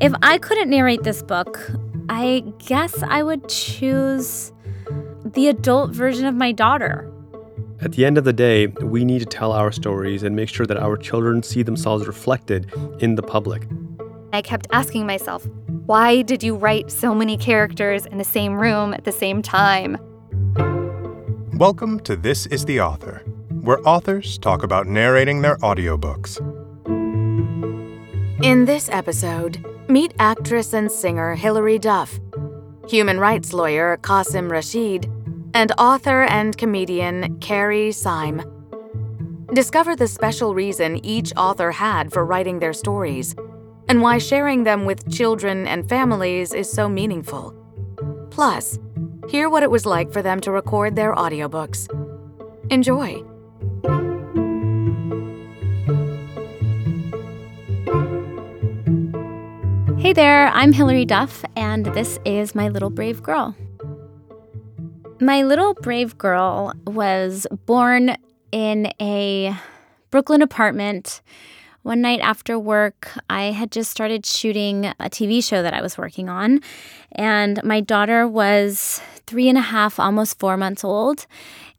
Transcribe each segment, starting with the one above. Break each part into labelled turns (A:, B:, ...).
A: If I couldn't narrate this book, I guess I would choose the adult version of my daughter.
B: At the end of the day, we need to tell our stories and make sure that our children see themselves reflected in the public.
C: I kept asking myself, why did you write so many characters in the same room at the same time?
D: Welcome to This is the Author, where authors talk about narrating their audiobooks.
E: In this episode, meet actress and singer Hilary Duff, human rights lawyer Qasim Rashid, and author and comedian Carrie Seim. Discover the special reason each author had for writing their stories and why sharing them with children and families is so meaningful. Plus, hear what it was like for them to record their audiobooks. Enjoy.
A: Hey there, I'm Hilary Duff, and this is My Little Brave Girl. My Little Brave Girl was born in a Brooklyn apartment. One night after work, I had just started shooting a TV show that I was working on, and my daughter was three and a half, almost four months old.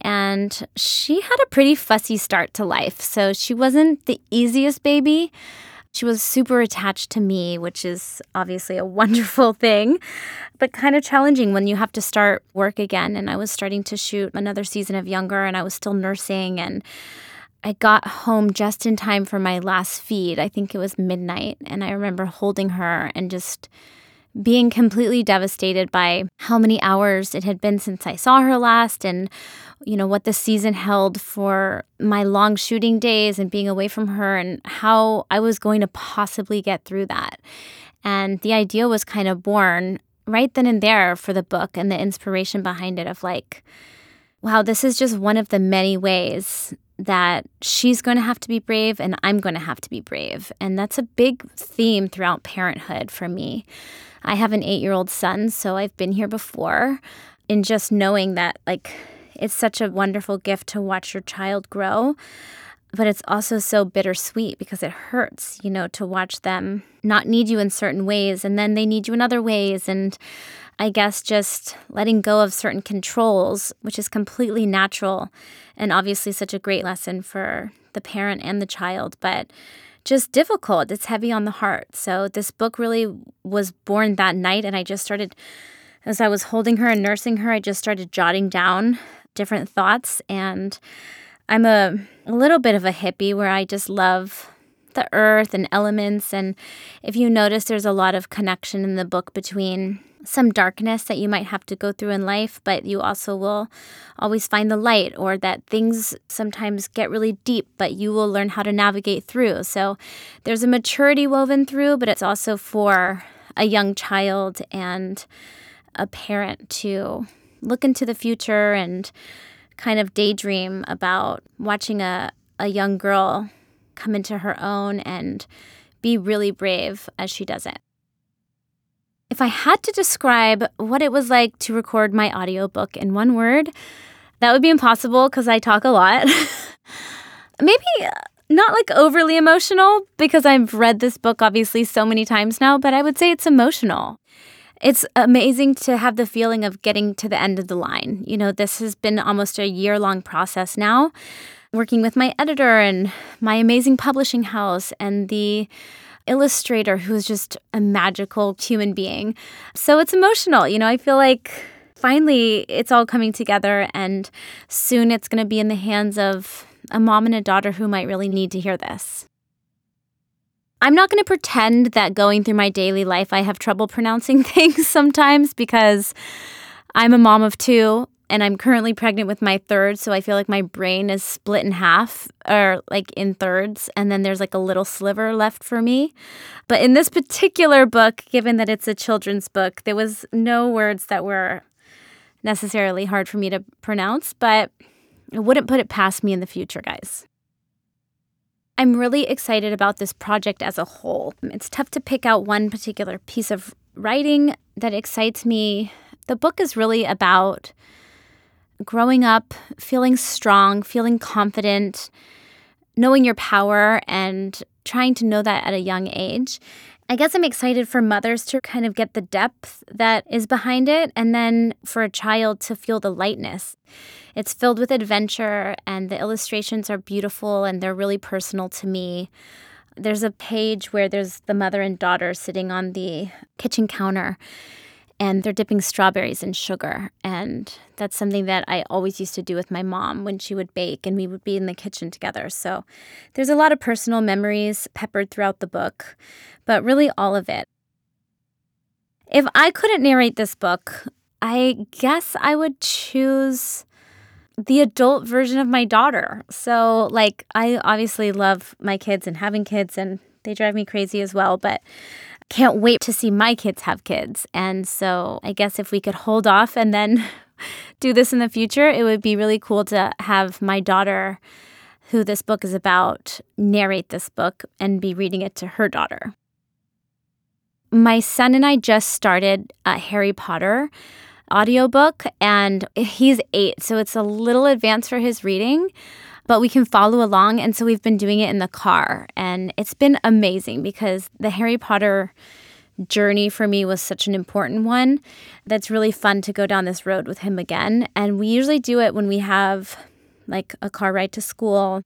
A: And she had a pretty fussy start to life. So she wasn't the easiest baby, she was super attached to me, which is obviously a wonderful thing, but kind of challenging when you have to start work again. And I was starting to shoot another season of Younger and I was still nursing. And I got home just in time for my last feed. I think it was midnight. And I remember holding her and just being completely devastated by how many hours it had been since I saw her last and you know what the season held for my long shooting days and being away from her and how I was going to possibly get through that. And the idea was kind of born right then and there for the book and the inspiration behind it of like wow, this is just one of the many ways that she's going to have to be brave and I'm going to have to be brave. And that's a big theme throughout parenthood for me. I have an eight year old son, so I've been here before. And just knowing that, like, it's such a wonderful gift to watch your child grow. But it's also so bittersweet because it hurts, you know, to watch them not need you in certain ways and then they need you in other ways. And I guess just letting go of certain controls, which is completely natural and obviously such a great lesson for the parent and the child. But just difficult. It's heavy on the heart. So this book really was born that night and I just started as I was holding her and nursing her, I just started jotting down different thoughts and I'm a, a little bit of a hippie where I just love the earth and elements and if you notice there's a lot of connection in the book between some darkness that you might have to go through in life, but you also will always find the light, or that things sometimes get really deep, but you will learn how to navigate through. So there's a maturity woven through, but it's also for a young child and a parent to look into the future and kind of daydream about watching a, a young girl come into her own and be really brave as she does it. If I had to describe what it was like to record my audiobook in one word, that would be impossible because I talk a lot. Maybe uh, not like overly emotional because I've read this book obviously so many times now, but I would say it's emotional. It's amazing to have the feeling of getting to the end of the line. You know, this has been almost a year long process now, working with my editor and my amazing publishing house and the illustrator who's just a magical human being. So it's emotional. You know, I feel like finally it's all coming together, and soon it's going to be in the hands of a mom and a daughter who might really need to hear this. I'm not going to pretend that going through my daily life I have trouble pronouncing things sometimes because I'm a mom of two and I'm currently pregnant with my third, so I feel like my brain is split in half or like in thirds, and then there's like a little sliver left for me. But in this particular book, given that it's a children's book, there was no words that were necessarily hard for me to pronounce, but I wouldn't put it past me in the future, guys. I'm really excited about this project as a whole. It's tough to pick out one particular piece of writing that excites me. The book is really about growing up feeling strong, feeling confident, knowing your power, and trying to know that at a young age. I guess I'm excited for mothers to kind of get the depth that is behind it, and then for a child to feel the lightness. It's filled with adventure, and the illustrations are beautiful and they're really personal to me. There's a page where there's the mother and daughter sitting on the kitchen counter and they're dipping strawberries in sugar. And that's something that I always used to do with my mom when she would bake and we would be in the kitchen together. So there's a lot of personal memories peppered throughout the book, but really all of it. If I couldn't narrate this book, I guess I would choose the adult version of my daughter. So, like, I obviously love my kids and having kids, and they drive me crazy as well, but can't wait to see my kids have kids. And so, I guess if we could hold off and then do this in the future, it would be really cool to have my daughter, who this book is about, narrate this book and be reading it to her daughter. My son and I just started a Harry Potter audiobook and he's 8 so it's a little advanced for his reading but we can follow along and so we've been doing it in the car and it's been amazing because the Harry Potter journey for me was such an important one that's really fun to go down this road with him again and we usually do it when we have like a car ride to school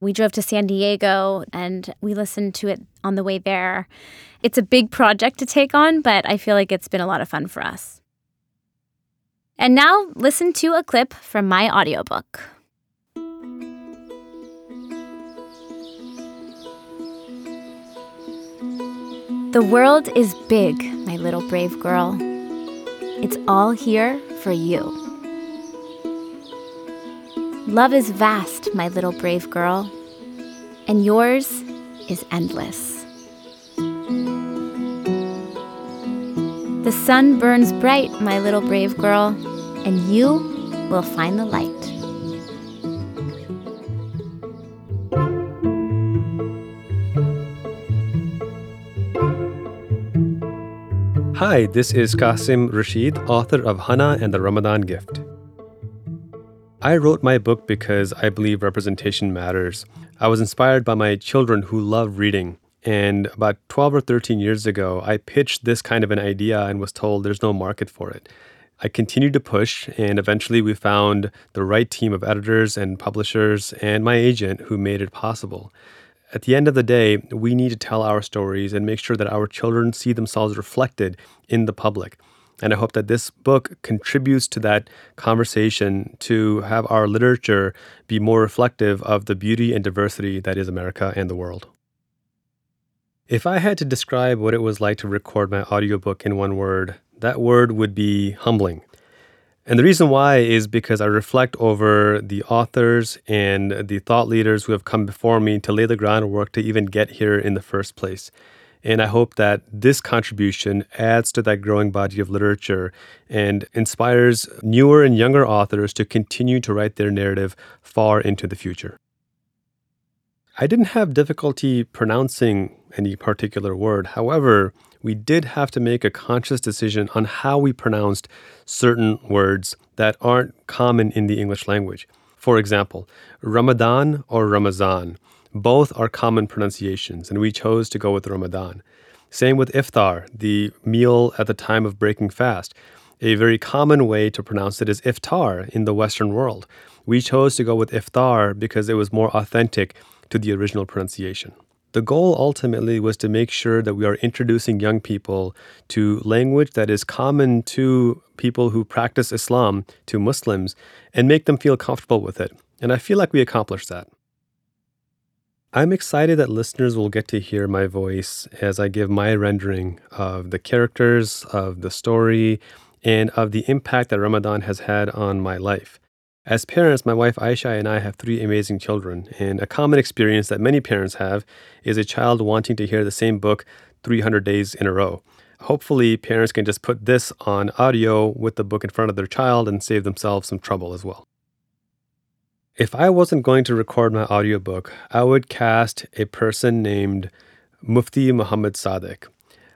A: we drove to San Diego and we listened to it on the way there. It's a big project to take on, but I feel like it's been a lot of fun for us. And now listen to a clip from my audiobook. The world is big, my little brave girl. It's all here for you. Love is vast, my little brave girl, and yours is endless. The sun burns bright, my little brave girl, and you will find the light.
B: Hi, this is Qasim Rashid, author of Hannah and the Ramadan Gift. I wrote my book because I believe representation matters. I was inspired by my children who love reading. And about 12 or 13 years ago, I pitched this kind of an idea and was told there's no market for it. I continued to push, and eventually we found the right team of editors and publishers and my agent who made it possible. At the end of the day, we need to tell our stories and make sure that our children see themselves reflected in the public. And I hope that this book contributes to that conversation to have our literature be more reflective of the beauty and diversity that is America and the world. If I had to describe what it was like to record my audiobook in one word, that word would be humbling. And the reason why is because I reflect over the authors and the thought leaders who have come before me to lay the groundwork to even get here in the first place. And I hope that this contribution adds to that growing body of literature and inspires newer and younger authors to continue to write their narrative far into the future. I didn't have difficulty pronouncing any particular word. However, we did have to make a conscious decision on how we pronounced certain words that aren't common in the English language. For example, Ramadan or Ramazan, both are common pronunciations, and we chose to go with Ramadan. Same with iftar, the meal at the time of breaking fast. A very common way to pronounce it is iftar in the Western world. We chose to go with iftar because it was more authentic to the original pronunciation. The goal ultimately was to make sure that we are introducing young people to language that is common to people who practice Islam, to Muslims, and make them feel comfortable with it. And I feel like we accomplished that. I'm excited that listeners will get to hear my voice as I give my rendering of the characters, of the story, and of the impact that Ramadan has had on my life. As parents, my wife Aisha and I have three amazing children, and a common experience that many parents have is a child wanting to hear the same book 300 days in a row. Hopefully, parents can just put this on audio with the book in front of their child and save themselves some trouble as well. If I wasn't going to record my audiobook, I would cast a person named Mufti Muhammad Sadiq.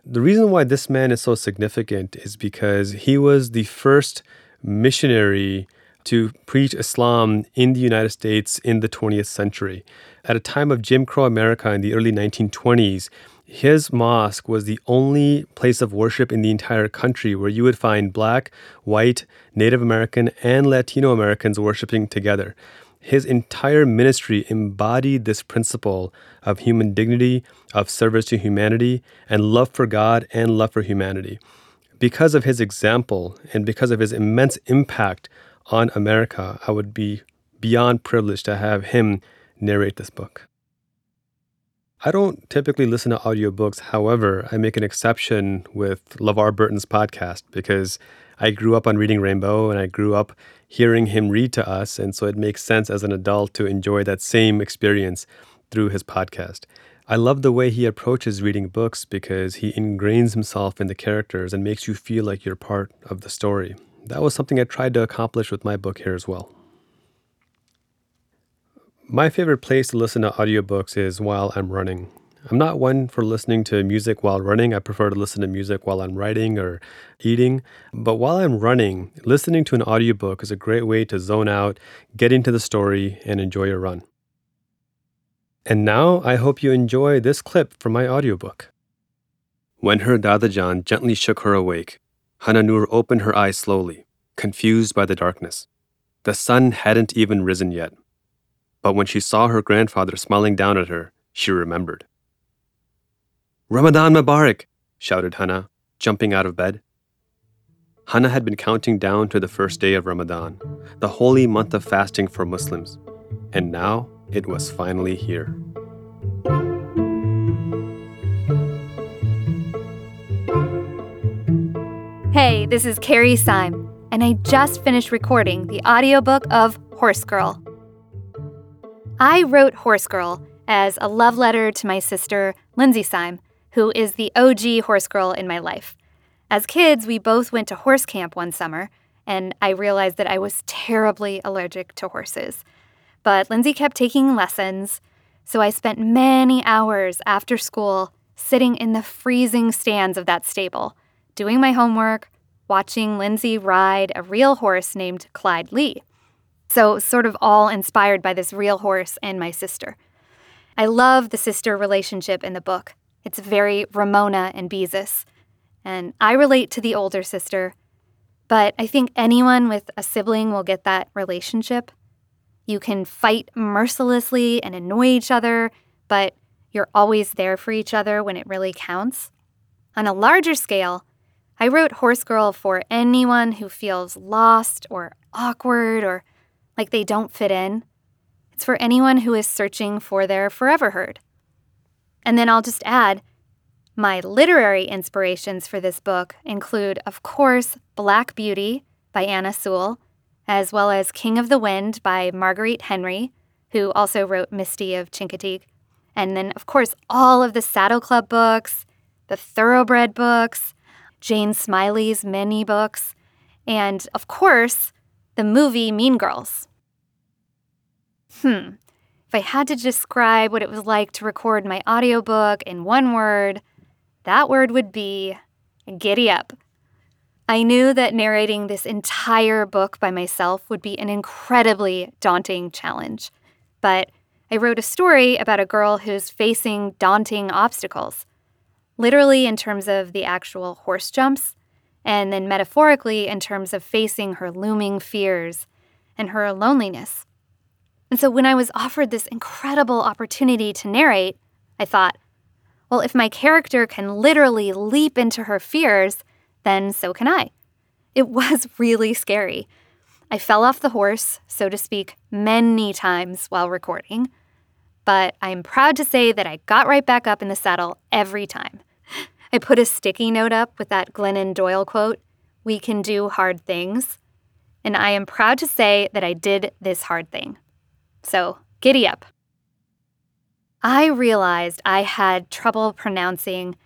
B: The reason why this man is so significant is because he was the first missionary to preach Islam in the United States in the 20th century. At a time of Jim Crow America in the early 1920s, his mosque was the only place of worship in the entire country where you would find black, white, Native American, and Latino Americans worshiping together. His entire ministry embodied this principle of human dignity, of service to humanity, and love for God and love for humanity. Because of his example and because of his immense impact on America, I would be beyond privileged to have him narrate this book. I don't typically listen to audiobooks. However, I make an exception with LeVar Burton's podcast because I grew up on reading Rainbow and I grew up hearing him read to us. And so it makes sense as an adult to enjoy that same experience through his podcast. I love the way he approaches reading books because he ingrains himself in the characters and makes you feel like you're part of the story. That was something I tried to accomplish with my book here as well. My favorite place to listen to audiobooks is while I'm running. I'm not one for listening to music while running. I prefer to listen to music while I'm writing or eating. But while I'm running, listening to an audiobook is a great way to zone out, get into the story, and enjoy your run. And now I hope you enjoy this clip from my audiobook. When her Dadajan gently shook her awake, Hananur opened her eyes slowly, confused by the darkness. The sun hadn't even risen yet. But when she saw her grandfather smiling down at her, she remembered. Ramadan Mubarak! shouted Hannah, jumping out of bed. Hannah had been counting down to the first day of Ramadan, the holy month of fasting for Muslims, and now it was finally here.
C: Hey, this is Carrie Seim, and I just finished recording the audiobook of Horse Girl. I wrote Horse Girl as a love letter to my sister, Lindsay Seim, who is the OG horse girl in my life. As kids, we both went to horse camp one summer, and I realized that I was terribly allergic to horses. But Lindsay kept taking lessons, so I spent many hours after school sitting in the freezing stands of that stable, doing my homework, watching Lindsay ride a real horse named Clyde Lee. So, sort of all inspired by this real horse and my sister. I love the sister relationship in the book. It's very Ramona and Beezus. And I relate to the older sister, but I think anyone with a sibling will get that relationship. You can fight mercilessly and annoy each other, but you're always there for each other when it really counts. On a larger scale, I wrote Horse Girl for anyone who feels lost or awkward or like they don't fit in. It's for anyone who is searching for their forever herd. And then I'll just add my literary inspirations for this book include, of course, Black Beauty by Anna Sewell, as well as King of the Wind by Marguerite Henry, who also wrote Misty of Chincoteague. And then, of course, all of the Saddle Club books, the Thoroughbred books, Jane Smiley's many books, and of course, the movie Mean Girls. Hmm, if I had to describe what it was like to record my audiobook in one word, that word would be giddy up. I knew that narrating this entire book by myself would be an incredibly daunting challenge, but I wrote a story about a girl who's facing daunting obstacles, literally in terms of the actual horse jumps, and then metaphorically in terms of facing her looming fears and her loneliness. And so when I was offered this incredible opportunity to narrate, I thought, well, if my character can literally leap into her fears, then so can I. It was really scary. I fell off the horse, so to speak, many times while recording, but I'm proud to say that I got right back up in the saddle every time. I put a sticky note up with that Glennon Doyle quote We can do hard things. And I am proud to say that I did this hard thing. So, giddy up. I realized I had trouble pronouncing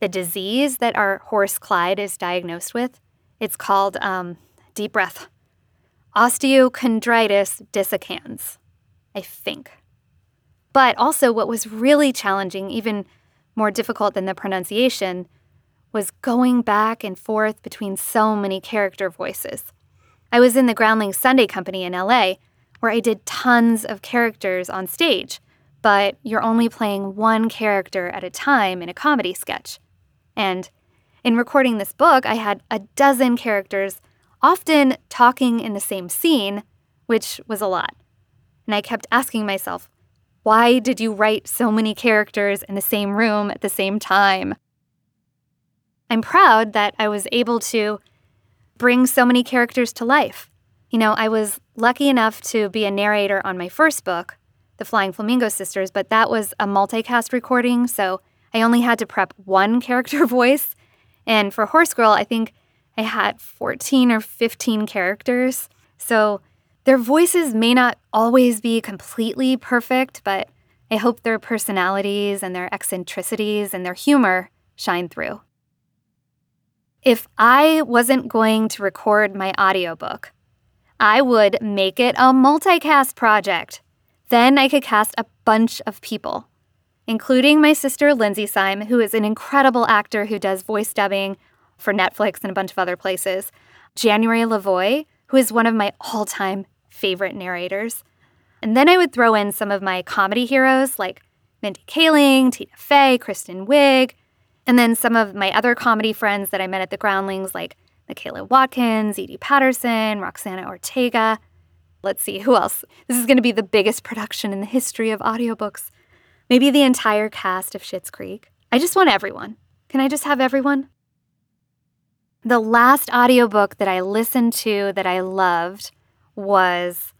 C: the disease that our horse Clyde is diagnosed with. It's called, um, deep breath, osteochondritis dissecans, I think. But also, what was really challenging, even more difficult than the pronunciation, was going back and forth between so many character voices. I was in the Groundlings Sunday Company in LA, where I did tons of characters on stage, but you're only playing one character at a time in a comedy sketch. And in recording this book, I had a dozen characters, often talking in the same scene, which was a lot. And I kept asking myself, why did you write so many characters in the same room at the same time? I'm proud that I was able to bring so many characters to life. You know, I was lucky enough to be a narrator on my first book, The Flying Flamingo Sisters, but that was a multicast recording, so I only had to prep one character voice. And for Horse Girl, I think I had 14 or 15 characters. So their voices may not always be completely perfect, but I hope their personalities and their eccentricities and their humor shine through. If I wasn't going to record my audiobook, I would make it a multicast project. Then I could cast a bunch of people, including my sister Lindsay Seim, who is an incredible actor who does voice dubbing for Netflix and a bunch of other places, January Lavoie, who is one of my all time favorite narrators. And then I would throw in some of my comedy heroes like Mindy Kaling, Tina Fey, Kristen Wiig, and then some of my other comedy friends that I met at the Groundlings, like Michaela Watkins, Edi Patterson, Roxana Ortega. Let's see, who else? This is going to be the biggest production in the history of audiobooks. Maybe the entire cast of Schitt's Creek. I just want everyone. Can I just have everyone? The last audiobook that I listened to that I loved was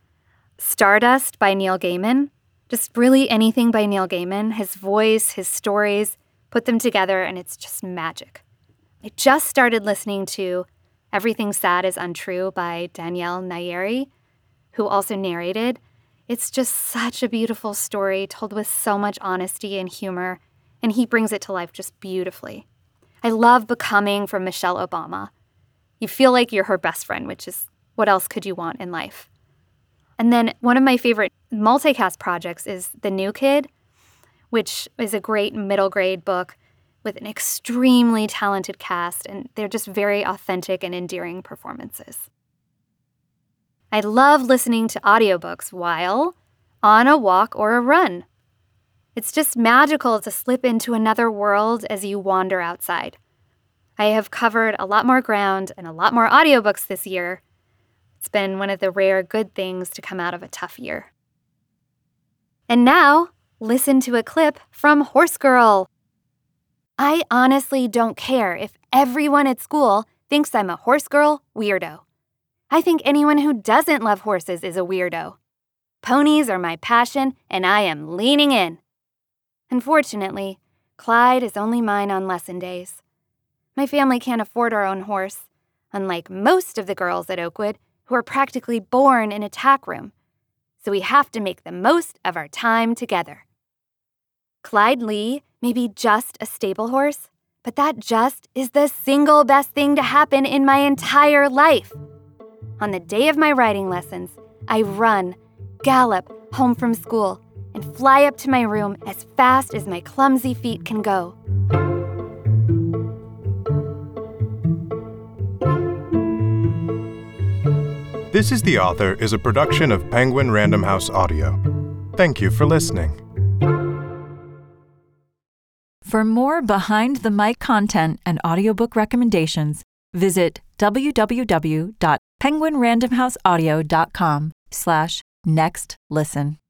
C: Stardust by Neil Gaiman. Just really anything by Neil Gaiman. His voice, his stories, put them together, and it's just magic. I just started listening to Everything Sad is Untrue by Daniel Nayeri, who also narrated. It's just such a beautiful story told with so much honesty and humor, and he brings it to life just beautifully. I love Becoming from Michelle Obama. You feel like you're her best friend, which is what else could you want in life? And then one of my favorite multicast projects is The New Kid which is a great middle grade book with an extremely talented cast, and they're just very authentic and endearing performances. I love listening to audiobooks while on a walk or a run. It's just magical to slip into another world as you wander outside. I have covered a lot more ground and a lot more audiobooks this year. It's been one of the rare good things to come out of a tough year. And now, listen to a clip from Horse Girl. I honestly don't care if everyone at school thinks I'm a horse girl weirdo. I think anyone who doesn't love horses is a weirdo. Ponies are my passion, and I am leaning in. Unfortunately, Clyde is only mine on lesson days. My family can't afford our own horse, unlike most of the girls at Oakwood who are practically born in a tack room. So we have to make the most of our time together. Clyde Lee may be just a stable horse, but that just is the single best thing to happen in my entire life. On the day of my riding lessons, I run, gallop home from school, and fly up to my room as fast as my clumsy feet can go.
D: This is the Author is a production of Penguin Random House Audio. Thank you for listening.
F: For more behind the mic content and audiobook recommendations, visit www.penguinrandomhouseaudio.com slash next listen.